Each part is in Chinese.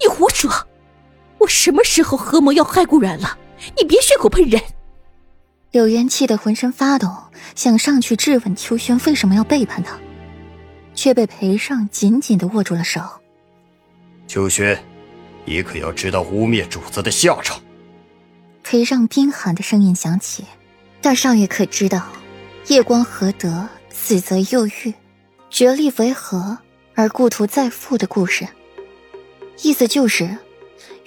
你胡说！我什么时候合谋要害顾然了？你别血口喷人！柳岩气得浑身发抖，想上去质问秋轩为什么要背叛他，却被裴尚紧紧的握住了手。秋轩，你可要知道污蔑主子的下场！裴尚冰寒的声音响起：“大少爷可知道，夜光何德，死则又遇，绝力为何而故土再复的故事？意思就是，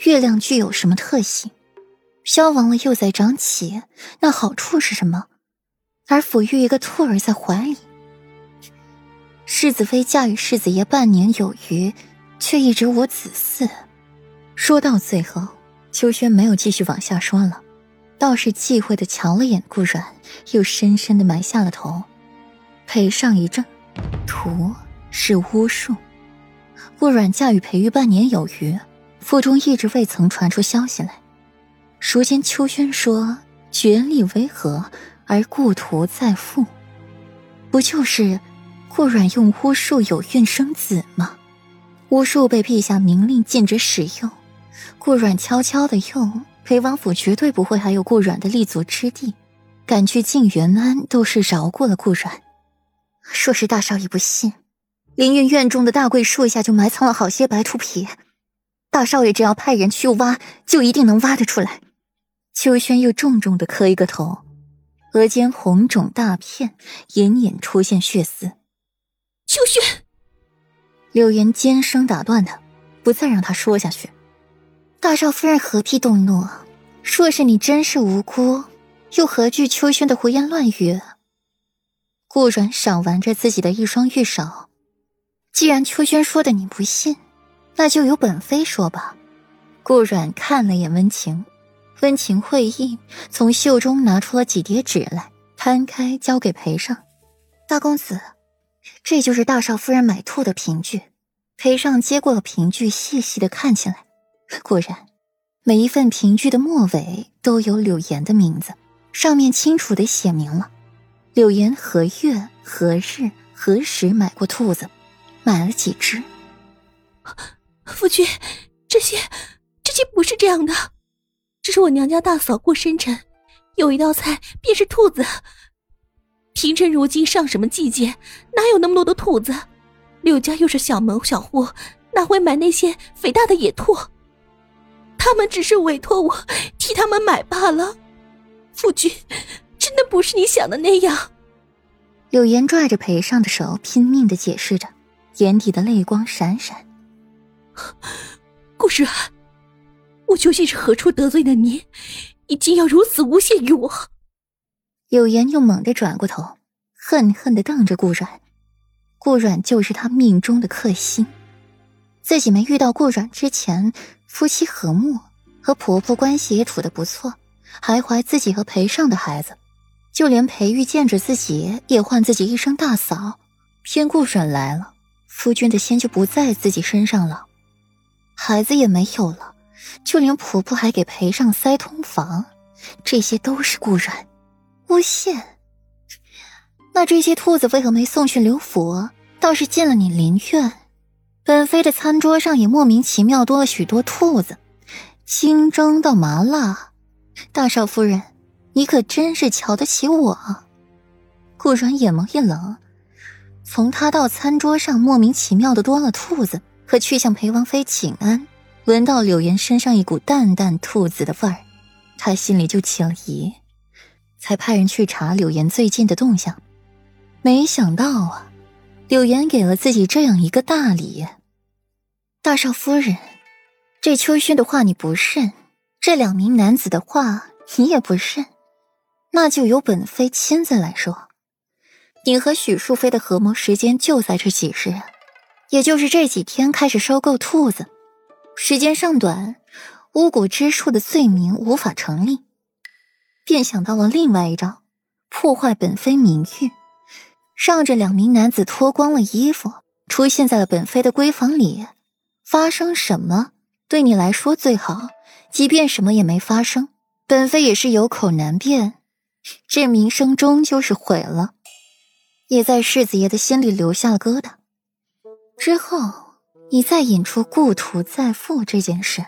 月亮具有什么特性？”消亡了又在长起，那好处是什么？而抚育一个兔儿在怀里，世子妃嫁与世子爷半年有余，却一直无子嗣。说到最后，秋轩没有继续往下说了，倒是忌讳的瞧了眼顾软，又深深的埋下了头。裴尚一怔，图是巫术。顾软嫁与裴玉半年有余，腹中一直未曾传出消息来。如今秋轩说绝力为何而故土再复，不就是顾软用巫术有孕生子吗？巫术被陛下明令禁止使用，顾软悄悄的用，裴王府绝对不会还有顾软的立足之地，赶去静元安都是饶过了顾软。若是大少爷不信，凌云院中的大桂树下就埋藏了好些白兔皮，大少爷只要派人去挖，就一定能挖得出来。秋轩又重重的磕一个头，额间红肿大片，隐隐出现血丝。秋轩，柳岩尖声打断他，不再让他说下去。大少夫人何必动怒？若是你真是无辜，又何惧秋轩的胡言乱语？顾软赏玩着自己的一双玉手，既然秋轩说的你不信，那就由本妃说吧。顾软看了眼温情。温情会意，从袖中拿出了几叠纸来，摊开交给裴尚。大公子，这就是大少夫人买兔的凭据。裴尚接过了凭据，细细的看起来，果然，每一份凭据的末尾都有柳岩的名字，上面清楚的写明了柳岩何月何日何时买过兔子，买了几只。夫君，这些，这些不是这样的。这是我娘家大嫂过生辰，有一道菜便是兔子。平城如今上什么季节，哪有那么多的兔子？柳家又是小门小户，哪会买那些肥大的野兔？他们只是委托我替他们买罢了。夫君，真的不是你想的那样。柳岩拽着裴尚的手，拼命的解释着，眼底的泪光闪闪。顾然。我究竟是何处得罪了你？你竟要如此诬陷于我！柳岩又猛地转过头，恨恨的瞪着顾软。顾软就是他命中的克星。自己没遇到顾软之前，夫妻和睦，和婆婆关系也处得不错，还怀自己和裴尚的孩子。就连裴玉见着自己，也唤自己一声大嫂。偏顾软来了，夫君的心就不在自己身上了，孩子也没有了。就连婆婆还给赔上塞通房，这些都是顾软诬陷。那这些兔子为何没送去刘府，倒是进了你林院？本妃的餐桌上也莫名其妙多了许多兔子，清蒸到麻辣。大少夫人，你可真是瞧得起我。顾然眼眸一冷，从他到餐桌上莫名其妙的多了兔子，可去向裴王妃请安。闻到柳岩身上一股淡淡兔子的味儿，他心里就起了疑，才派人去查柳岩最近的动向。没想到啊，柳岩给了自己这样一个大礼。大少夫人，这秋轩的话你不认，这两名男子的话你也不认，那就由本妃亲自来说。你和许淑妃的合谋时间就在这几日，也就是这几天开始收购兔子。时间尚短，巫蛊之术的罪名无法成立，便想到了另外一招，破坏本妃名誉，让这两名男子脱光了衣服，出现在了本妃的闺房里。发生什么，对你来说最好；即便什么也没发生，本妃也是有口难辩，这名声终究是毁了，也在世子爷的心里留下了疙瘩。之后。你再引出故土再复这件事，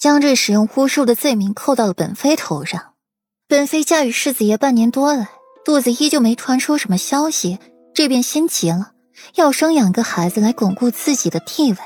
将这使用巫术的罪名扣到了本妃头上。本妃嫁与世子爷半年多来，肚子依旧没传出什么消息，这便心急了，要生养个孩子来巩固自己的地位。